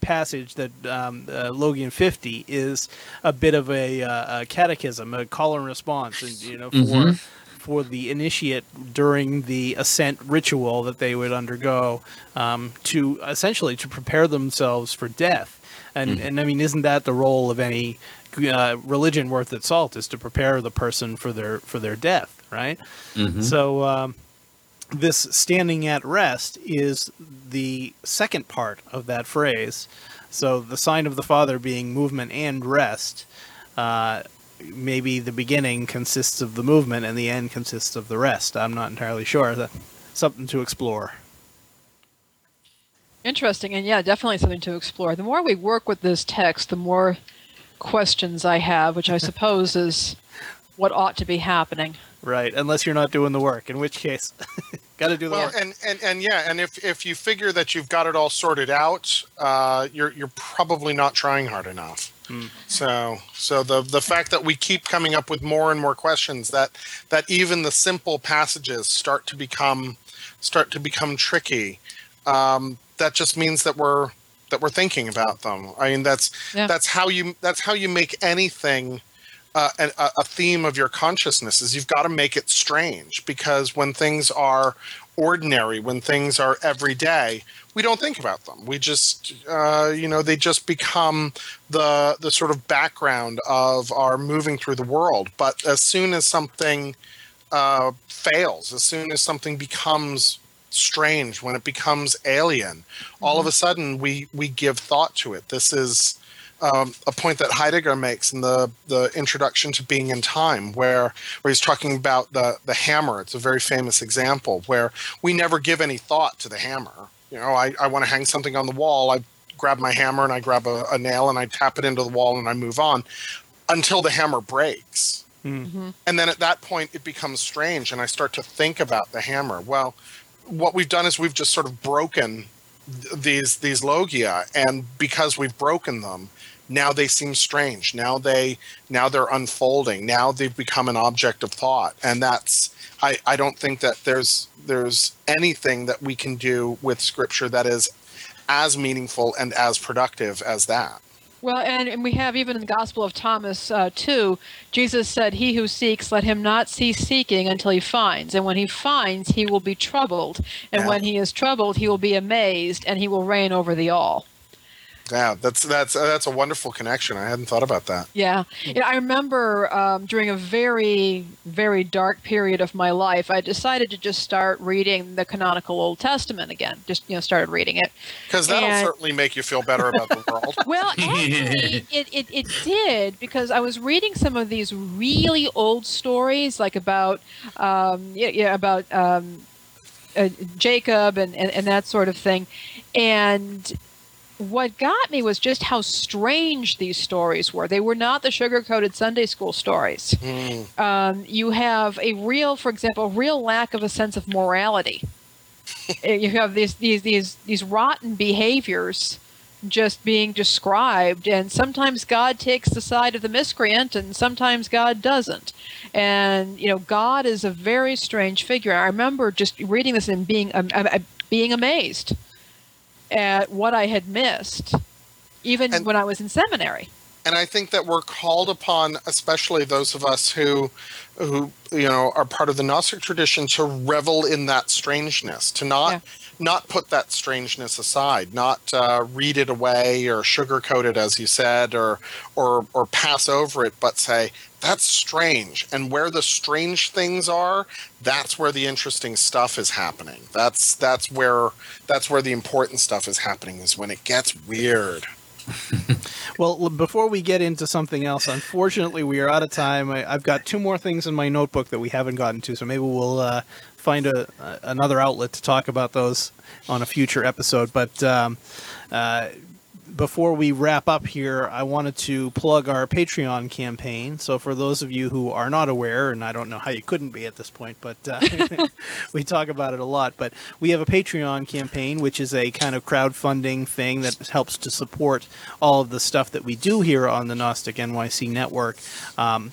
passage that um, uh, Logion fifty is a bit of a, uh, a catechism, a call and response, and you know for. Mhm. For the initiate during the ascent ritual that they would undergo, um, to essentially to prepare themselves for death, and and I mean, isn't that the role of any uh, religion worth its salt? Is to prepare the person for their for their death, right? Mhm. So um, this standing at rest is the second part of that phrase. So the sign of the Father being movement and rest. Uh, maybe the beginning consists of the movement and the end consists of the rest. I'm not entirely sure. That's something to explore. Interesting, and yeah, definitely something to explore. The more we work with this text, the more questions I have, which I suppose is what ought to be happening. Right, unless you're not doing the work, in which case, got to do the well, work. and, and and yeah, and if if you figure that you've got it all sorted out, uh, you're you're probably not trying hard enough. So so the the fact that we keep coming up with more and more questions that that even the simple passages start to become start to become tricky. Um, that just means that we're that we're thinking about them. I mean, that's Yeah. that's how you that's how you make anything uh, a, a- a theme of your consciousness is you've got to make it strange because when things are ordinary, when things are everyday, we don't think about them. We just, uh, you know, they just become the the sort of background of our moving through the world. But as soon as something uh, fails, as soon as something becomes strange, when it becomes alien, all of a sudden we we give thought to it. This is um, a point that Heidegger makes in the the introduction to Being and Time, where where he's talking about the the hammer. It's a very famous example where we never give any thought to the hammer. You know, I, I want to hang something on the wall. I grab my hammer and I grab a, a nail and I tap it into the wall and I move on until the hammer breaks. Hmm. And then at that point, it becomes strange, and I start to think about the hammer. Well, what we've done is we've just sort of broken these these logia, and because we've broken them, now they seem strange. Now they now they're unfolding. Now they've become an object of thought, and that's I I don't think that there's there's anything that we can do with scripture that is as meaningful and as productive as that. Well, and, and we have even in the Gospel of Thomas uh, 2, Jesus said, He who seeks, let him not cease seeking until he finds. And when he finds, he will be troubled. And Yeah. when he is troubled, he will be amazed, and he will reign over the all. Yeah, that's that's that's a wonderful connection. I hadn't thought about that. Yeah, you know, I remember um, during a very very dark period of my life, I decided to just start reading the canonical Old Testament again. Just you know, started reading it because that'll And- certainly make you feel better about the world. Well, actually, it, it, it did because I was reading some of these really old stories, like about um, yeah, yeah about um, uh, Jacob and, and, and that sort of thing, and what got me was just how strange these stories were. They were not the sugar-coated Sunday school stories. Mm. Um, you have a real, for example, a real lack of a sense of morality. You have these these these these rotten behaviors just being described and sometimes god takes the side of the miscreant and sometimes god doesn't and you know god is a very strange figure i remember just reading this and being um, uh, uh, being amazed at what i had missed even And- when i was in seminary and I think that we're called upon, especially those of us who, who you know, are part of the Gnostic tradition, to revel in that strangeness, to not Yeah. not put that strangeness aside, not uh, read it away or sugarcoat it, as you said, or or or pass over it, but say that's strange, and where the strange things are, that's where the interesting stuff is happening. That's that's where that's where the important stuff is happening. Is when it gets weird. Well, before we get into something else, unfortunately, we are out of time. I, I've got two more things in my notebook that we haven't gotten to, so maybe we'll uh, find a, a, another outlet to talk about those on a future episode. But um, uh, before we wrap up here, I wanted to plug our Patreon campaign. So, for those of you who are not aware, and I don't know how you couldn't be at this point, but uh, we talk about it a lot. But we have a Patreon campaign, which is a kind of crowdfunding thing that helps to support all of the stuff that we do here on the Gnostic NYC network. Um,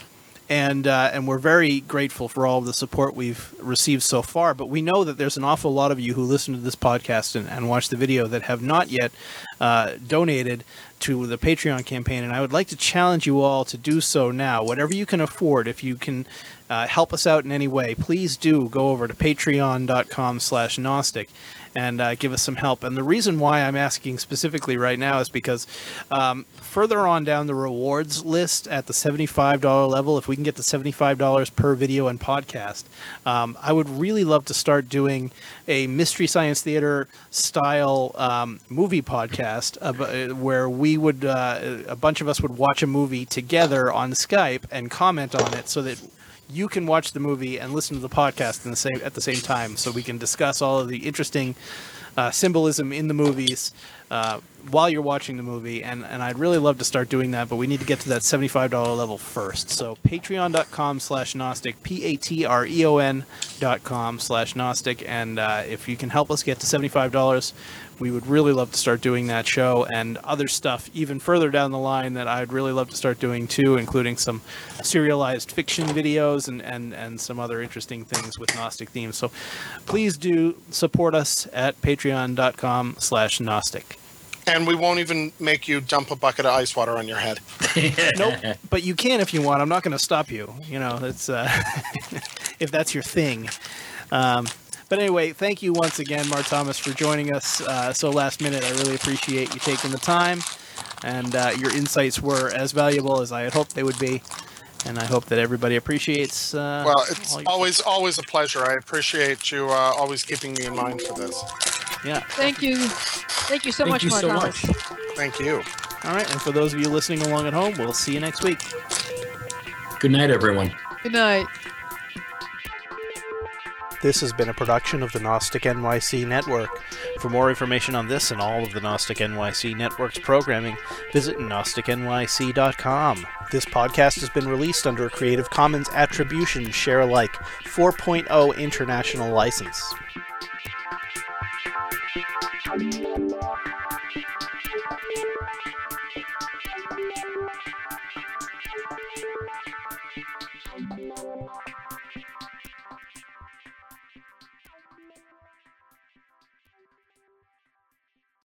and uh, and we're very grateful for all of the support we've received so far. But we know that there's an awful lot of you who listen to this podcast and, and watch the video that have not yet uh, donated to the Patreon campaign, and I would like to challenge you all to do so now. Whatever you can afford, if you can uh, help us out in any way, please do go over to patreon.com/slash Gnostic and uh, give us some help. And the reason why I'm asking specifically right now is because um, further on down the rewards list at the $75 level, if we can get to $75 per video and podcast, um, I would really love to start doing a Mystery Science Theater style um, movie podcast uh, where we would, uh, a bunch of us would watch a movie together on Skype and comment on it so that you can watch the movie and listen to the podcast the same at the same time, so we can discuss all of the interesting uh, symbolism in the movies uh, while you're watching the movie. And, and I'd really love to start doing that, but we need to get to that $75 level first. So patreon.com slash Gnostic, P-A-T-R-E-O-N dot com slash Gnostic. And uh, if you can help us get to $75, we would really love to start doing that show and other stuff even further down the line that I'd really love to start doing too, including some serialized fiction videos and, and, and some other interesting things with Gnostic themes. So please do support us at patreon.com slash Gnostic. And we won't even make you dump a bucket of ice water on your head. Nope, but you can if you want. I'm not going to stop you. You know, it's uh, if that's your thing. Um, but anyway, thank you once again, Mar Thomas, for joining us uh, so last minute. I really appreciate you taking the time, and uh, your insights were as valuable as I had hoped they would be. And I hope that everybody appreciates. Uh, Well, it's all your- always always a pleasure. I appreciate you uh, always keeping me in mind for this. yeah. thank you thank you so Thank much you Mar so Thomas. much. Thank you. All right, and for those of you listening along at home, we'll see you next week. Good night, everyone. good night This has been a production of the Gnostic NYC Network. For more information on this and all of the Gnostic NYC Network's programming, visit GnosticNYC.com. This podcast has been released under a Creative Commons Attribution Share Alike 4.0 International License.